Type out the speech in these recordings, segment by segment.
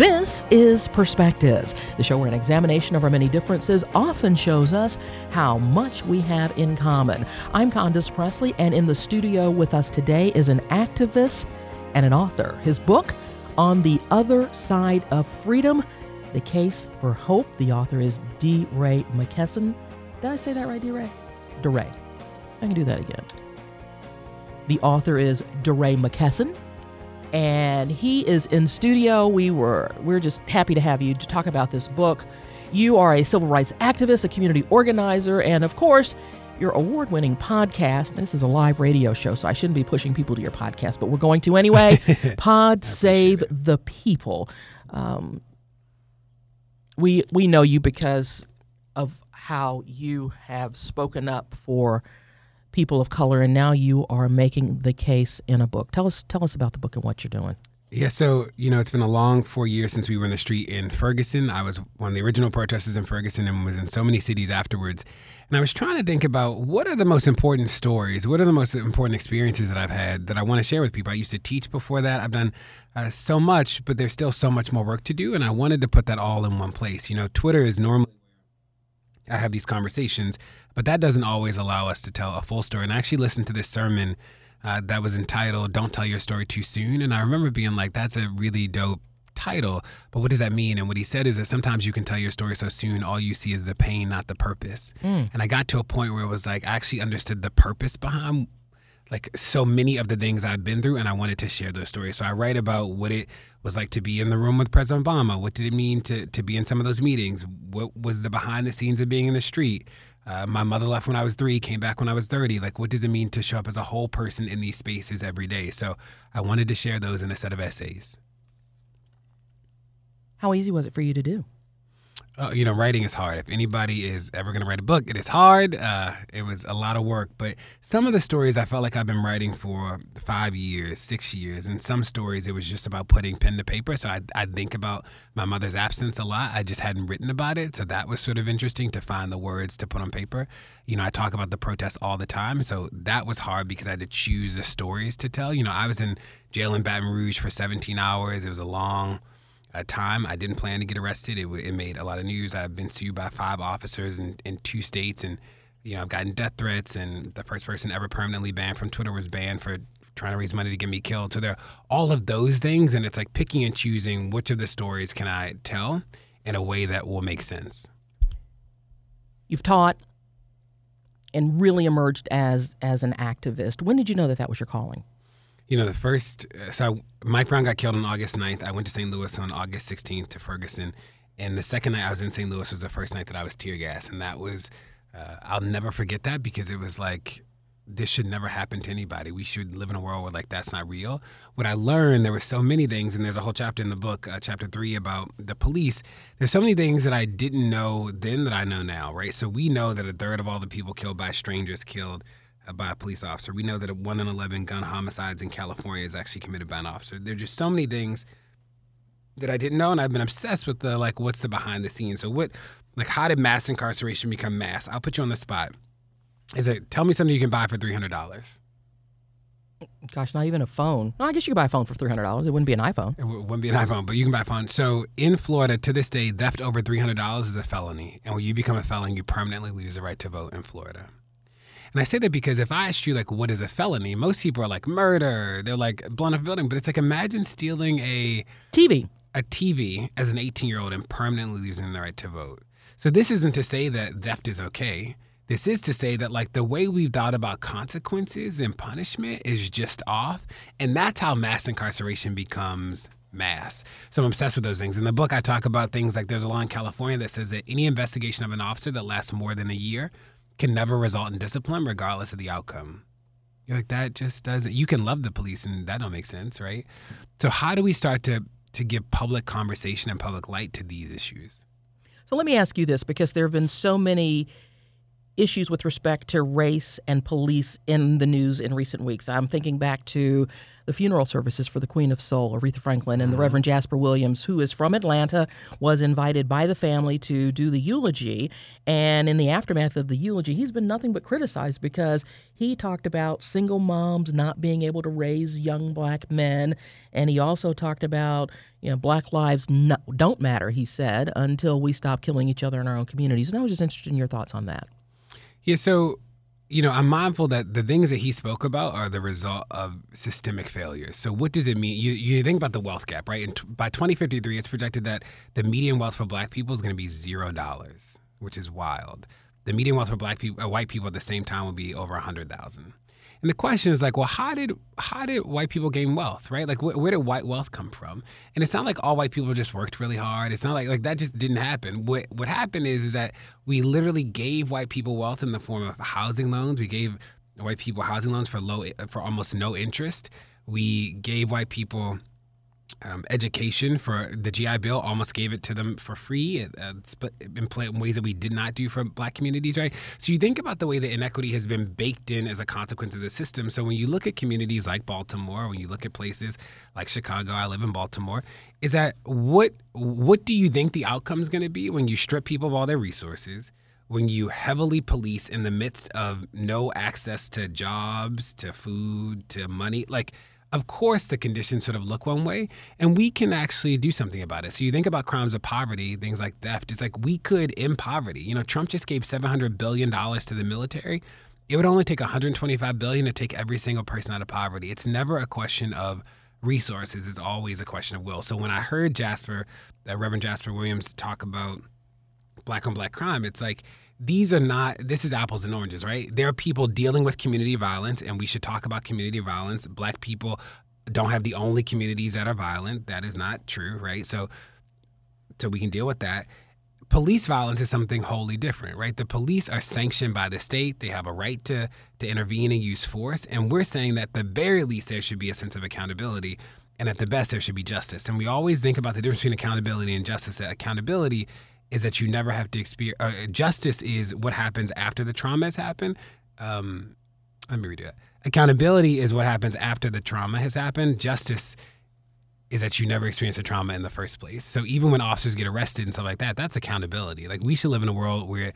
This is Perspectives, the show where an examination of our many differences often shows us how much we have in common. I'm Condace Pressley, and in the studio with us today is an activist and an author. His book, On the Other Side of Freedom The Case for Hope. The author is D. Ray McKesson. Did I say that right, D. Ray? DeRay. I can do that again. The author is DeRay McKesson and he is in studio. We were we're just happy to have you to talk about this book. You are a civil rights activist, a community organizer, and of course, your award-winning podcast. This is a live radio show, so I shouldn't be pushing people to your podcast, but we're going to anyway. Pod Save it. the People. Um, we we know you because of how you have spoken up for people of color, and now you are making the case in a book. Tell us, tell us about the book and what you're doing. Yeah, so you know, it's been a long four years since we were in the street in Ferguson. I was one of the original protesters in Ferguson and was in so many cities afterwards. And I was trying to think about what are the most important stories, what are the most important experiences that I've had that I want to share with people. I used to teach before that. I've done uh, so much, but there's still so much more work to do, and I wanted to put that all in one place. You know, Twitter is normally I have these conversations, but that doesn't always allow us to tell a full story. And I actually listened to this sermon uh, that was entitled "Don't Tell Your Story Too Soon," and I remember being like, "That's a really dope." title but what does that mean and what he said is that sometimes you can tell your story so soon all you see is the pain not the purpose mm. and i got to a point where it was like i actually understood the purpose behind like so many of the things I've been through, and I wanted to share those stories. So I write about what it was like to be in the room with President Obama. What did it mean to to be in some of those meetings? What was the behind the scenes of being in the street? Uh, my mother left when I was three, came back when I was 30. Like, what does it mean to show up as a whole person in these spaces every day? So I wanted to share those in a set of essays. How easy was it for you to do? Uh, you know, writing is hard. If anybody is ever going to write a book, it is hard. Uh, it was a lot of work. But some of the stories I felt like I've been writing for five years, six years. And some stories, it was just about putting pen to paper. So I, I think about my mother's absence a lot. I just hadn't written about it. So that was sort of interesting to find the words to put on paper. You know, I talk about the protests all the time. So that was hard because I had to choose the stories to tell. You know, I was in jail in Baton Rouge for 17 hours. It was a long, a time. I didn't plan to get arrested. It, it made a lot of news. I've been sued by five officers in, in two states, and you know I've gotten death threats. And the first person ever permanently banned from Twitter was banned for trying to raise money to get me killed. So there are all of those things, and it's like picking and choosing which of the stories can I tell in a way that will make sense. You've taught and really emerged as as an activist. When did you know that that was your calling? You know, the first, uh, so Mike Brown got killed on August 9th. I went to St. Louis on August 16th to Ferguson. And the second night I was in St. Louis was the first night that I was tear gas. And that was, uh, I'll never forget that because it was like, this should never happen to anybody. We should live in a world where like that's not real. What I learned, there were so many things, and there's a whole chapter in the book, uh, chapter three, about the police. There's so many things that I didn't know then that I know now, right? So we know that a third of all the people killed by strangers killed by a police officer. We know that one in 11 gun homicides in California is actually committed by an officer. There are just so many things that I didn't know, and I've been obsessed with the like, what's the behind the scenes? So what, like, how did mass incarceration become mass? I'll put you on the spot. Is it tell me something you can buy for three hundred dollars? Gosh, not even a phone. No, I guess you could buy a phone for three hundred dollars. It wouldn't be an iPhone. It wouldn't be an iPhone, but you can buy a phone. So in Florida, to this day, theft over three hundred dollars is a felony, and when you become a felon, you permanently lose the right to vote in Florida. And I say that because if I asked you, like, what is a felony, most people are like murder. They're like blowing up a building. But it's like imagine stealing a TV. A TV as an 18 year old and permanently losing the right to vote. So this isn't to say that theft is okay. This is to say that, like, the way we've thought about consequences and punishment is just off. And that's how mass incarceration becomes mass. So I'm obsessed with those things. In the book, I talk about things like there's a law in California that says that any investigation of an officer that lasts more than a year can never result in discipline regardless of the outcome. You're like that just doesn't you can love the police and that don't make sense, right? So how do we start to to give public conversation and public light to these issues? So let me ask you this because there have been so many issues with respect to race and police in the news in recent weeks. I'm thinking back to the funeral services for the Queen of Soul, Aretha Franklin, and the mm-hmm. Reverend Jasper Williams, who is from Atlanta, was invited by the family to do the eulogy. And in the aftermath of the eulogy, he's been nothing but criticized because he talked about single moms not being able to raise young black men. And he also talked about, you know, black lives no, don't matter, he said, until we stop killing each other in our own communities. And I was just interested in your thoughts on that. Yeah, so you know, I'm mindful that the things that he spoke about are the result of systemic failures. So, what does it mean? You, you think about the wealth gap, right? And t- by 2053, it's projected that the median wealth for black people is going to be zero dollars, which is wild. The median wealth for black people, uh, white people at the same time will be over a hundred thousand. And the question is like, well, how did how did white people gain wealth, right? Like, wh- where did white wealth come from? And it's not like all white people just worked really hard. It's not like like that just didn't happen. What what happened is is that we literally gave white people wealth in the form of housing loans. We gave white people housing loans for low for almost no interest. We gave white people um, education for the GI Bill, almost gave it to them for free, uh, in ways that we did not do for Black communities, right? So you think about the way that inequity has been baked in as a consequence of the system. So when you look at communities like Baltimore, when you look at places like Chicago, I live in Baltimore, is that what what do you think the outcome is going to be when you strip people of all their resources? when you heavily police in the midst of no access to jobs, to food, to money, like of course the conditions sort of look one way and we can actually do something about it. So you think about crimes of poverty things like theft it's like we could in poverty. You know trump just gave 700 billion dollars to the military. It would only take 125 billion to take every single person out of poverty. It's never a question of resources it's always a question of will. So when i heard jasper uh, reverend jasper williams talk about black on black crime it's like these are not this is apples and oranges right? There are people dealing with community violence and we should talk about community violence. Black people don't have the only communities that are violent. That is not true right? So so we can deal with that. Police violence is something wholly different right? The police are sanctioned by the state. They have a right to to intervene and use force. And we're saying that the very least there should be a sense of accountability and at the best there should be justice. And we always think about the difference between accountability and justice. That accountability is that you never have to experience. Uh, justice is what happens after the trauma has happened. Um, let me redo that. Accountability is what happens after the trauma has happened. Justice is that you never experienced a trauma in the first place. So even when officers get arrested and stuff like that, that's accountability. Like we should live in a world where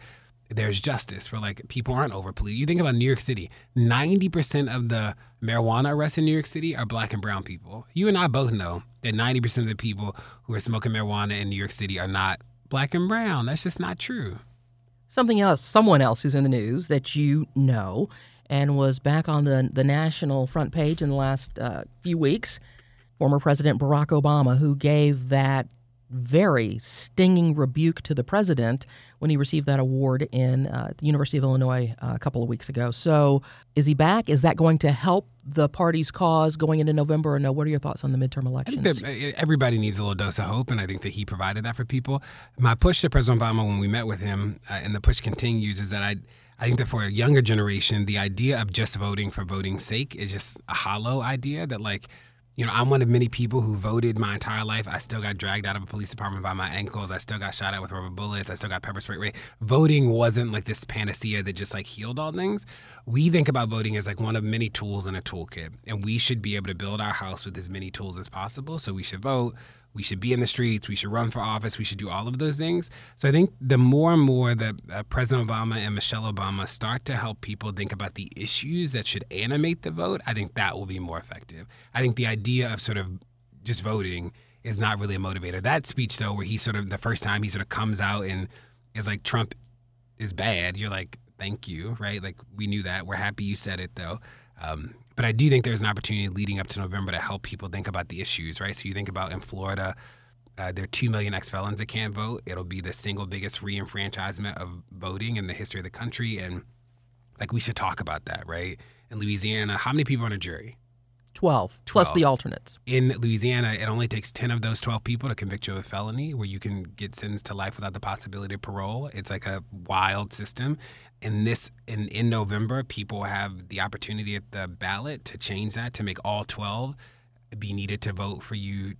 there's justice, where like people aren't over policed. You think about New York City, 90% of the marijuana arrests in New York City are black and brown people. You and I both know that 90% of the people who are smoking marijuana in New York City are not black and brown. That's just not true. Something else, someone else who's in the news that you know and was back on the, the national front page in the last uh, few weeks, former President Barack Obama, who gave that very stinging rebuke to the president when he received that award in uh, the University of Illinois uh, a couple of weeks ago. So, is he back? Is that going to help the party's cause going into November or no? What are your thoughts on the midterm elections? I think that uh, everybody needs a little dose of hope, and I think that he provided that for people. My push to President Obama when we met with him, uh, and the push continues, is that I. I think that for a younger generation, the idea of just voting for voting's sake is just a hollow idea that, like, you know, I'm one of many people who voted my entire life. I still got dragged out of a police department by my ankles. I still got shot at with rubber bullets. I still got pepper spray. Voting wasn't like this panacea that just like healed all things. We think about voting as like one of many tools in a toolkit, and we should be able to build our house with as many tools as possible. So we should vote we should be in the streets, we should run for office, we should do all of those things. So I think the more and more that uh, President Obama and Michelle Obama start to help people think about the issues that should animate the vote, I think that will be more effective. I think the idea of sort of just voting is not really a motivator. That speech though, where he sort of the first time he sort of comes out and is like Trump is bad, you're like, thank you, right? Like we knew that. We're happy you said it though. Um, but I do think there's an opportunity leading up to November to help people think about the issues, right? So you think about in Florida, uh, there are 2 million ex felons that can't vote. It'll be the single biggest reenfranchisement of voting in the history of the country. And like, we should talk about that, right? In Louisiana, how many people on a jury? 12, 12, plus the alternates. In Louisiana, it only takes 10 of those 12 people to convict you of a felony where you can get sentenced to life without the possibility of parole. It's like a wild system. In this in in November, people have the opportunity at the ballot to change that to make all 12 be needed to vote for you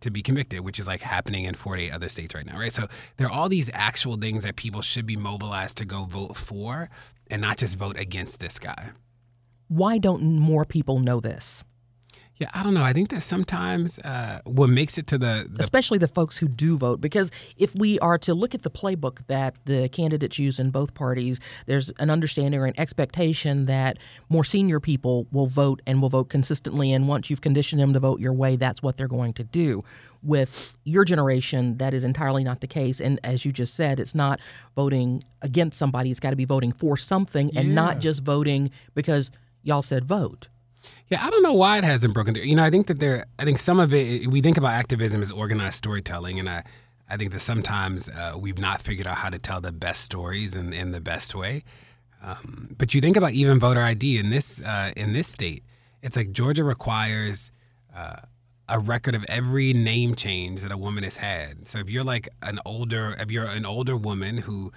to be convicted, which is like happening in 48 other states right now, right? So there are all these actual things that people should be mobilized to go vote for and not just vote against this guy. Why don't more people know this? Yeah, I don't know. I think that sometimes uh, what makes it to the, the, especially the folks who do vote, because if we are to look at the playbook that the candidates use in both parties, there's an understanding or an expectation that more senior people will vote and will vote consistently, and once you've conditioned them to vote your way, that's what they're going to do. With your generation, that is entirely not the case, and as you just said, it's not voting against somebody; it's got to be voting for something, and Yeah. not just voting because y'all said vote. Yeah, I don't know why it hasn't broken through. You know, I think that there, I think some of it, we think about activism as organized storytelling, and I, I think that sometimes uh, we've not figured out how to tell the best stories in, in the best way. Um, but you think about even voter ID in this uh, in this state, it's like Georgia requires uh, a record of every name change that a woman has had. So if you're like an older, if you're an older woman who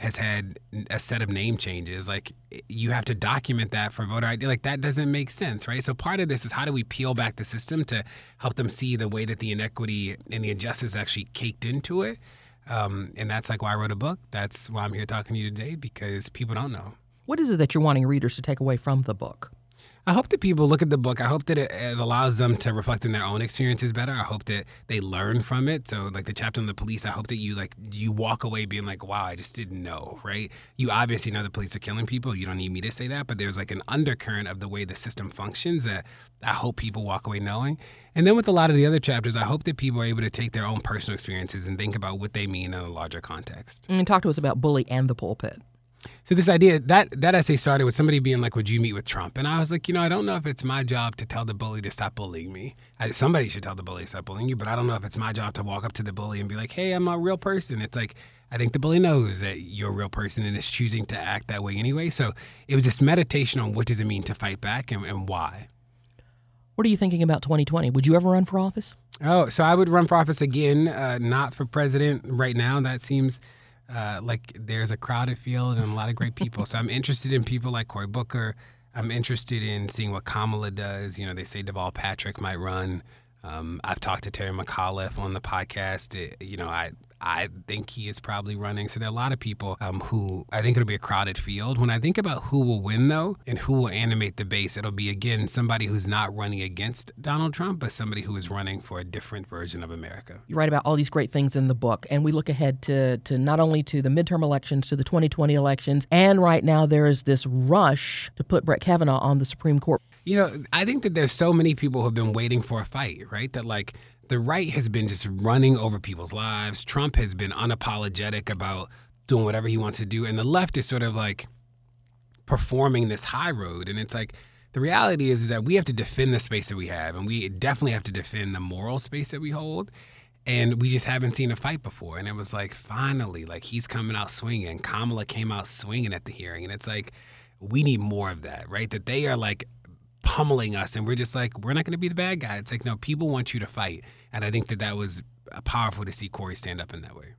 has had a set of name changes, like you have to document that for voter ID. Like that doesn't make sense, right? So part of this is how do we peel back the system to help them see the way that the inequity and the injustice actually caked into it. Um, and that's like why I wrote a book. That's why I'm here talking to you today because people don't know. What is it that you're wanting readers to take away from the book? I hope that people look at the book. I hope that it, it allows them to reflect on their own experiences better. I hope that they learn from it. So, like the chapter on the police, I hope that you like you walk away being like, "Wow, I just didn't know." Right? You obviously know the police are killing people. You don't need me to say that, but there's like an undercurrent of the way the system functions that I hope people walk away knowing. And then with a lot of the other chapters, I hope that people are able to take their own personal experiences and think about what they mean in a larger context. And talk to us about bully and the pulpit. So this idea that that essay started with somebody being like, "Would you meet with Trump?" And I was like, you know, I don't know if it's my job to tell the bully to stop bullying me. I, somebody should tell the bully to stop bullying you, but I don't know if it's my job to walk up to the bully and be like, "Hey, I'm a real person." It's like I think the bully knows that you're a real person and is choosing to act that way anyway. So it was this meditation on what does it mean to fight back and, and why. What are you thinking about 2020? Would you ever run for office? Oh, so I would run for office again, uh, not for president right now. That seems uh, like there's a crowded field and a lot of great people. so I'm interested in people like Cory Booker. I'm interested in seeing what Kamala does. You know, they say Deval Patrick might run. Um, I've talked to Terry McAuliffe on the podcast. It- you know, I I think he is probably running. So there are a lot of people um, who I think it'll be a crowded field. When I think about who will win, though, and who will animate the base, it'll be again somebody who's not running against Donald Trump, but somebody who is running for a different version of America. You write about all these great things in the book, and we look ahead to, to not only to the midterm elections, to the 2020 elections, and right now there is this rush to put Brett Kavanaugh on the Supreme Court. You know, I think that there's so many people who've been waiting for a fight, right? That like the right has been just running over people's lives. Trump has been unapologetic about doing whatever he wants to do, and the left is sort of like performing this high road. And it's like the reality is, is that we have to defend the space that we have, and we definitely have to defend the moral space that we hold. And we just haven't seen a fight before. And it was like, finally, like he's coming out swinging. Kamala came out swinging at the hearing. And it's like, we need more of that, right? That they are like pummeling us and we're just like, we're not going to be the bad guy. It's like, no, people want you to fight. And I think that that was powerful to see Cory stand up in that way.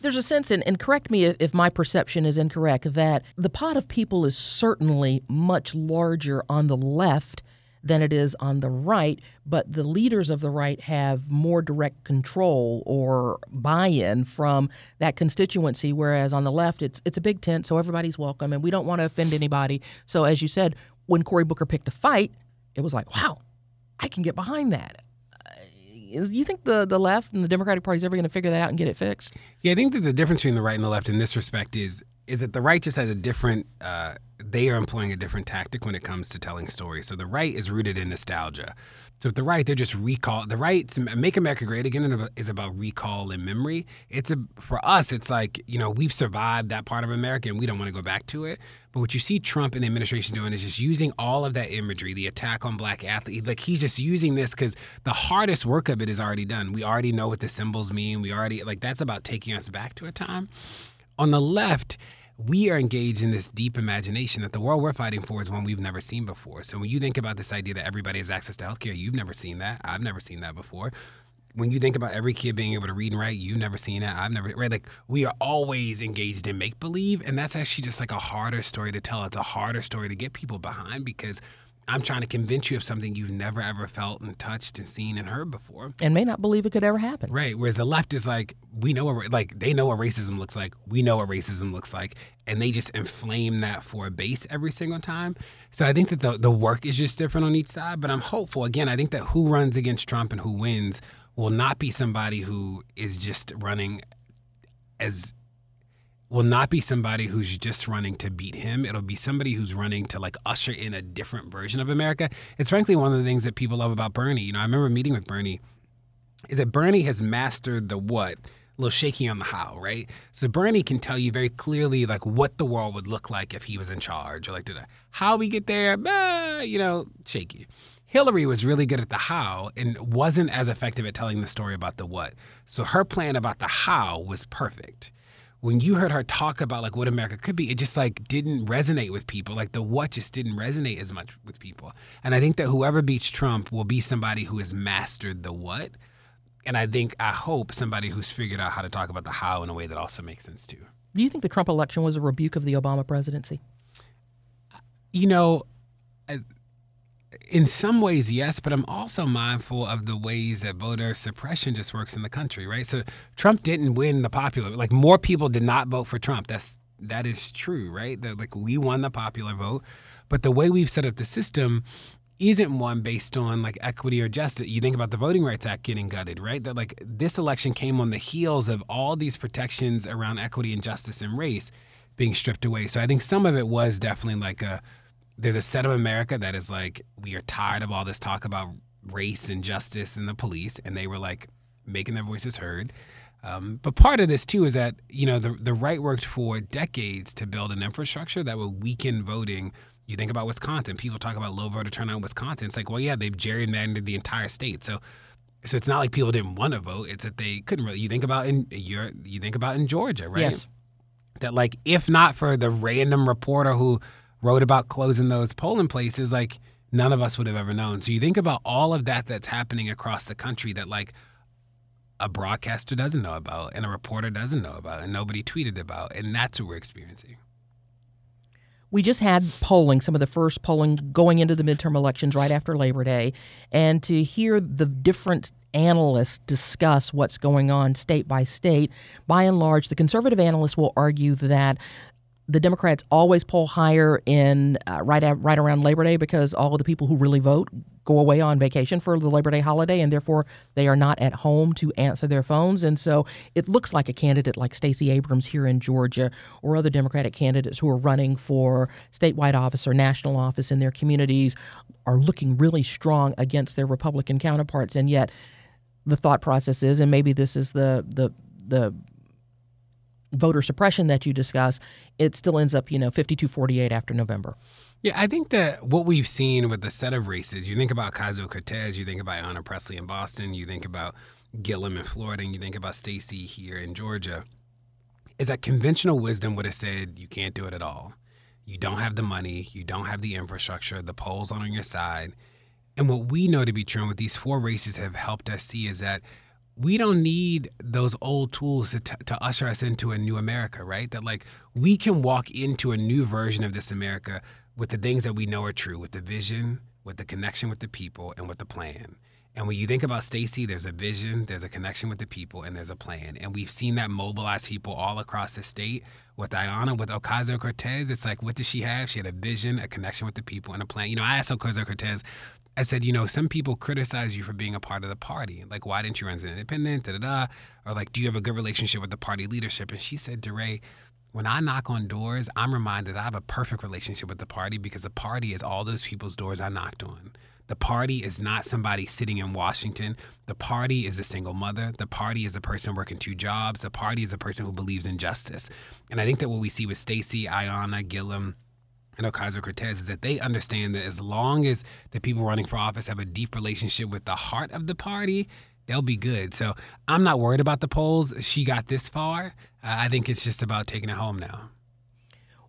There's a sense, and, and correct me if, if my perception is incorrect, that the pot of people is certainly much larger on the left than it is on the right, but the leaders of the right have more direct control or buy-in from that constituency, whereas on the left it's it's a big tent, so everybody's welcome, and we don't want to offend anybody. So as you said, when Cory Booker picked a fight, it was like, wow, I can get behind that. Uh, you think the, the left and the Democratic Party is ever going to figure that out and get it fixed? Yeah, I think that the difference between the right and the left in this respect is is that the right just has a different. Uh, they are employing a different tactic when it comes to telling stories. So the right is rooted in nostalgia. So at the right, they're just recall. The right, Make America Great Again, is about recall and memory. It's a for us, it's like you know we've survived that part of America and we don't want to go back to it. But what you see Trump and the administration doing is just using all of that imagery, the attack on black athletes. Like he's just using this because the hardest work of it is already done. We already know what the symbols mean. We already like that's about taking us back to a time. On the left, we are engaged in this deep imagination that the world we're fighting for is one we've never seen before. So when you think about this idea that everybody has access to healthcare, you've never seen that. I've never seen that before. When you think about every kid being able to read and write, you've never seen that. I've never right. Like we are always engaged in make believe, and that's actually just like a harder story to tell. It's a harder story to get people behind because I'm trying to convince you of something you've never ever felt and touched and seen and heard before. And may not believe it could ever happen. Right. Whereas the left is like, we know what, like, they know what racism looks like. We know what racism looks like. And they just inflame that for a base every single time. So I think that the, the work is just different on each side. But I'm hopeful. Again, I think that who runs against Trump and who wins will not be somebody who is just running as will not be somebody who's just running to beat him. It'll be somebody who's running to like usher in a different version of America. It's frankly one of the things that people love about Bernie. You know, I remember meeting with Bernie, is that Bernie has mastered the what, a little shaky on the how, right? So Bernie can tell you very clearly like what the world would look like if he was in charge, or like how we get there, bah, you know, shaky. Hillary was really good at the how and wasn't as effective at telling the story about the what. So her plan about the how was perfect when you heard her talk about like what America could be, it just like didn't resonate with people. Like the what just didn't resonate as much with people. And I think that whoever beats Trump will be somebody who has mastered the what. And I think I hope somebody who's figured out how to talk about the how in a way that also makes sense too. Do you think the Trump election was a rebuke of the Obama presidency? You know, in some ways, yes, but I'm also mindful of the ways that voter suppression just works in the country, right? So Trump didn't win the popular, like more people did not vote for Trump. That's that is true, right? That like we won the popular vote, but the way we've set up the system isn't one based on like equity or justice. You think about the Voting Rights Act getting gutted, right? That like this election came on the heels of all these protections around equity and justice and race being stripped away. So I think some of it was definitely like a there's a set of America that is like, we are tired of all this talk about race and justice and the police, and they were like making their voices heard. Um, but part of this too is that you know the the right worked for decades to build an infrastructure that would weaken voting. You think about Wisconsin. People talk about low voter turnout in Wisconsin. It's like, well, yeah, they've gerrymandered the entire state. So, so it's not like people didn't want to vote. It's that they couldn't really. You think about in you you think about in Georgia, right? Yes. That like if not for the random reporter who wrote about closing those polling places, like none of us would have ever known. So you think about all of that that's happening across the country that like a broadcaster doesn't know about and a reporter doesn't know about and nobody tweeted about. And that's what we're experiencing. We just had polling, some of the first polling going into the midterm elections right after Labor Day. And to hear the different analysts discuss what's going on state by state, by and large, the conservative analysts will argue that the Democrats always poll higher in uh, right at, right around Labor Day because all of the people who really vote go away on vacation for the Labor Day holiday, and therefore they are not at home to answer their phones. And so it looks like a candidate like Stacey Abrams here in Georgia, or other Democratic candidates who are running for statewide office or national office in their communities, are looking really strong against their Republican counterparts. And yet, the thought process is, and maybe this is the the the voter suppression that you discuss, it still ends up, you know, 52 48 after November. Yeah, I think that what we've seen with the set of races, you think about Ocasio Cortez, you think about Ayanna Pressley in Boston, you think about Gillum in Florida, and you think about Stacey here in Georgia, is that conventional wisdom would have said you can't do it at all. You don't have the money, you don't have the infrastructure, the polls aren't on your side. And what we know to be true, and what these four races have helped us see, is that we don't need those old tools to, t- to usher us into a new America, right? That like we can walk into a new version of this America with the things that we know are true, with the vision, with the connection with the people, and with the plan. And when you think about Stacey, there's a vision, there's a connection with the people, and there's a plan. And we've seen that mobilize people all across the state. With Ayanna, with Ocasio Cortez, it's like, what did she have? She had a vision, a connection with the people, and a plan. You know, I asked Ocasio Cortez, I said, you know, some people criticize you for being a part of the party. Like, why didn't you run as an independent? Da da da. Or like, do you have a good relationship with the party leadership? And she said, DeRay, when I knock on doors, I'm reminded I have a perfect relationship with the party because the party is all those people's doors I knocked on. The party is not somebody sitting in Washington. The party is a single mother. The party is a person working two jobs. The party is a person who believes in justice. And I think that what we see with Stacey, Ayanna, Gillum, and Ocasio Cortez is that they understand that as long as the people running for office have a deep relationship with the heart of the party, they'll be good. So I'm not worried about the polls. She got this far. Uh, I think it's just about taking it home now.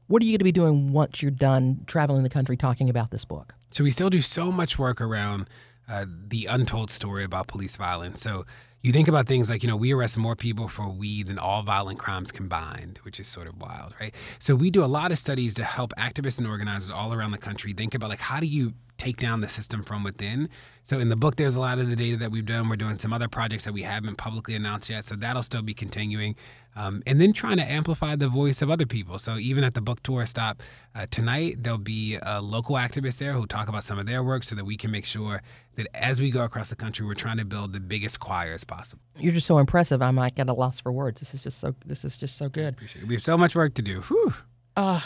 What are you going to be doing once you're done traveling the country talking about this book? So we still do so much work around uh, the untold story about police violence. So you think about things like, you know, we arrest more people for weed than all violent crimes combined, which is sort of wild, right? So we do a lot of studies to help activists and organizers all around the country think about like how do you take down the system from within. So in the book, there's a lot of the data that we've done. We're doing some other projects that we haven't publicly announced yet, so that'll still be continuing. Um, and then trying to amplify the voice of other people. So even at the book tour stop uh, tonight, there'll be a local activists there who talk about some of their work, so that we can make sure that as we go across the country, we're trying to build the biggest choir as possible. You're just so impressive. I might get a loss for words. This is just so. This is just so good. Appreciate it. We have so much work to do. Whew. Uh,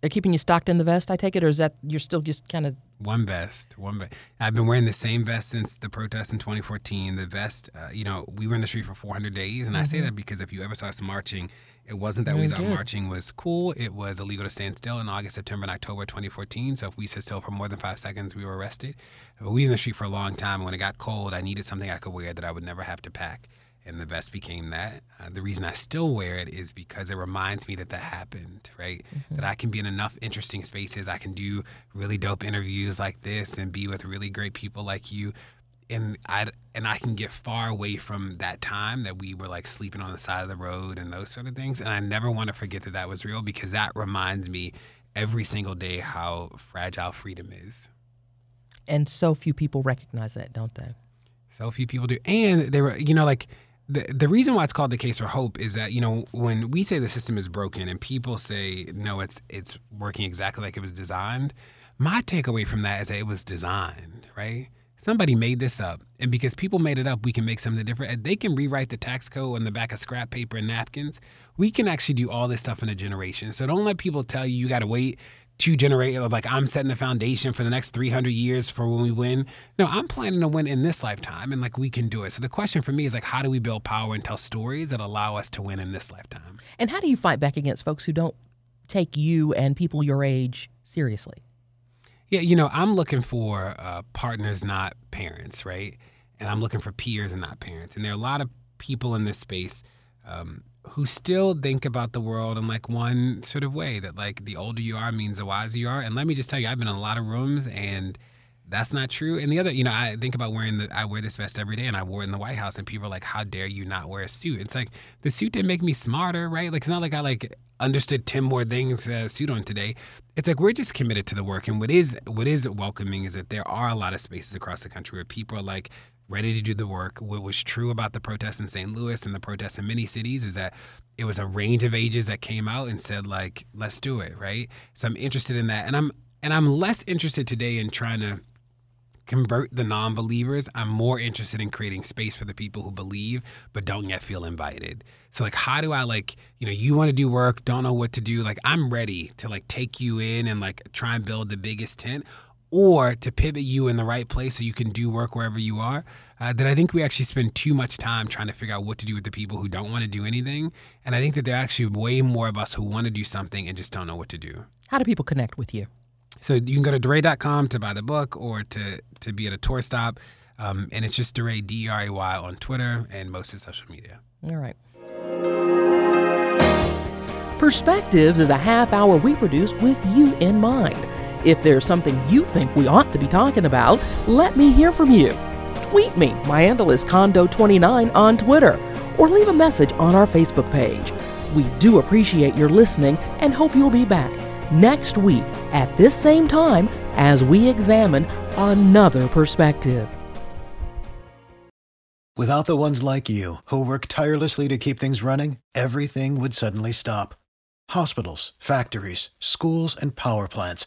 they're keeping you stocked in the vest, I take it, or is that you're still just kind of one vest, one vest. I've been wearing the same vest since the protest in 2014. The vest, uh, you know, we were in the street for 400 days, and mm-hmm. I say mm-hmm. that because if you ever saw us marching, it wasn't that we thought did. marching was cool. It was illegal to stand still in August, September, and October 2014. So if we stood still for more than five seconds, we were arrested. But we were in the street for a long time. And when it got cold, I needed something I could wear that I would never have to pack and the vest became that. Uh, the reason I still wear it is because it reminds me that that happened, right? Mm-hmm. That I can be in enough interesting spaces. I can do really dope interviews like this and be with really great people like you. And I and I can get far away from that time that we were like sleeping on the side of the road and those sort of things. And I never want to forget that that was real because that reminds me every single day how fragile freedom is. And so few people recognize that, don't they? So few people do. And they were, you know, like the, the reason why it's called the case for hope is that you know when we say the system is broken and people say no it's it's working exactly like it was designed my takeaway from that is that it was designed right? Somebody made this up. And because people made it up we can make something different. They can rewrite the tax code on the back of scrap paper and napkins. We can actually do all this stuff in a generation. So don't let people tell you you got to wait to generate like I'm setting the foundation for the next 300 years for when we win. No, I'm planning to win in this lifetime and like we can do it. So the question for me is like how do we build power and tell stories that allow us to win in this lifetime? And how do you fight back against folks who don't take you and people your age seriously? Yeah, you know, I'm looking for uh, partners, not parents, right? And I'm looking for peers and not parents. And there are a lot of people in this space um, who still think about the world in like one sort of way that like the older you are means the wiser you are. And let me just tell you, I've been in a lot of rooms and that's not true. And the other, you know, I think about wearing the, I wear this vest every day and I wore it in the White House and people are like, how dare you not wear a suit? It's like the suit didn't make me smarter, right? Like, it's not like I like understood 10 more things suit on today. It's like we're just committed to the work. And what is, what is welcoming is that there are a lot of spaces across the country where people are like, ready to do the work. What was true about the protests in St. Louis and the protests in many cities is that it was a range of ages that came out and said like, let's do it, right? So I'm interested in that. And I'm and I'm less interested today in trying to convert the non-believers i'm more interested in creating space for the people who believe but don't yet feel invited so like how do i like you know you want to do work don't know what to do like i'm ready to like take you in and like try and build the biggest tent or to pivot you in the right place so you can do work wherever you are, uh, that I think we actually spend too much time trying to figure out what to do with the people who don't want to do anything. And I think that there are actually way more of us who want to do something and just don't know what to do. How do people connect with you? So you can go to DeRay.com to buy the book or to, to be at a tour stop. Um, and it's just DeRay, D E R A Y, on Twitter and most of social media. All right. Perspectives is a half hour we produce with you in mind. If there's something you think we ought to be talking about, let me hear from you. Tweet me. My handle is Condo29 on Twitter, or leave a message on our Facebook page. We do appreciate your listening and hope you'll be back next week at this same time as we examine another perspective. Without the ones like you, who work tirelessly to keep things running, everything would suddenly stop. Hospitals, factories, schools, and power plants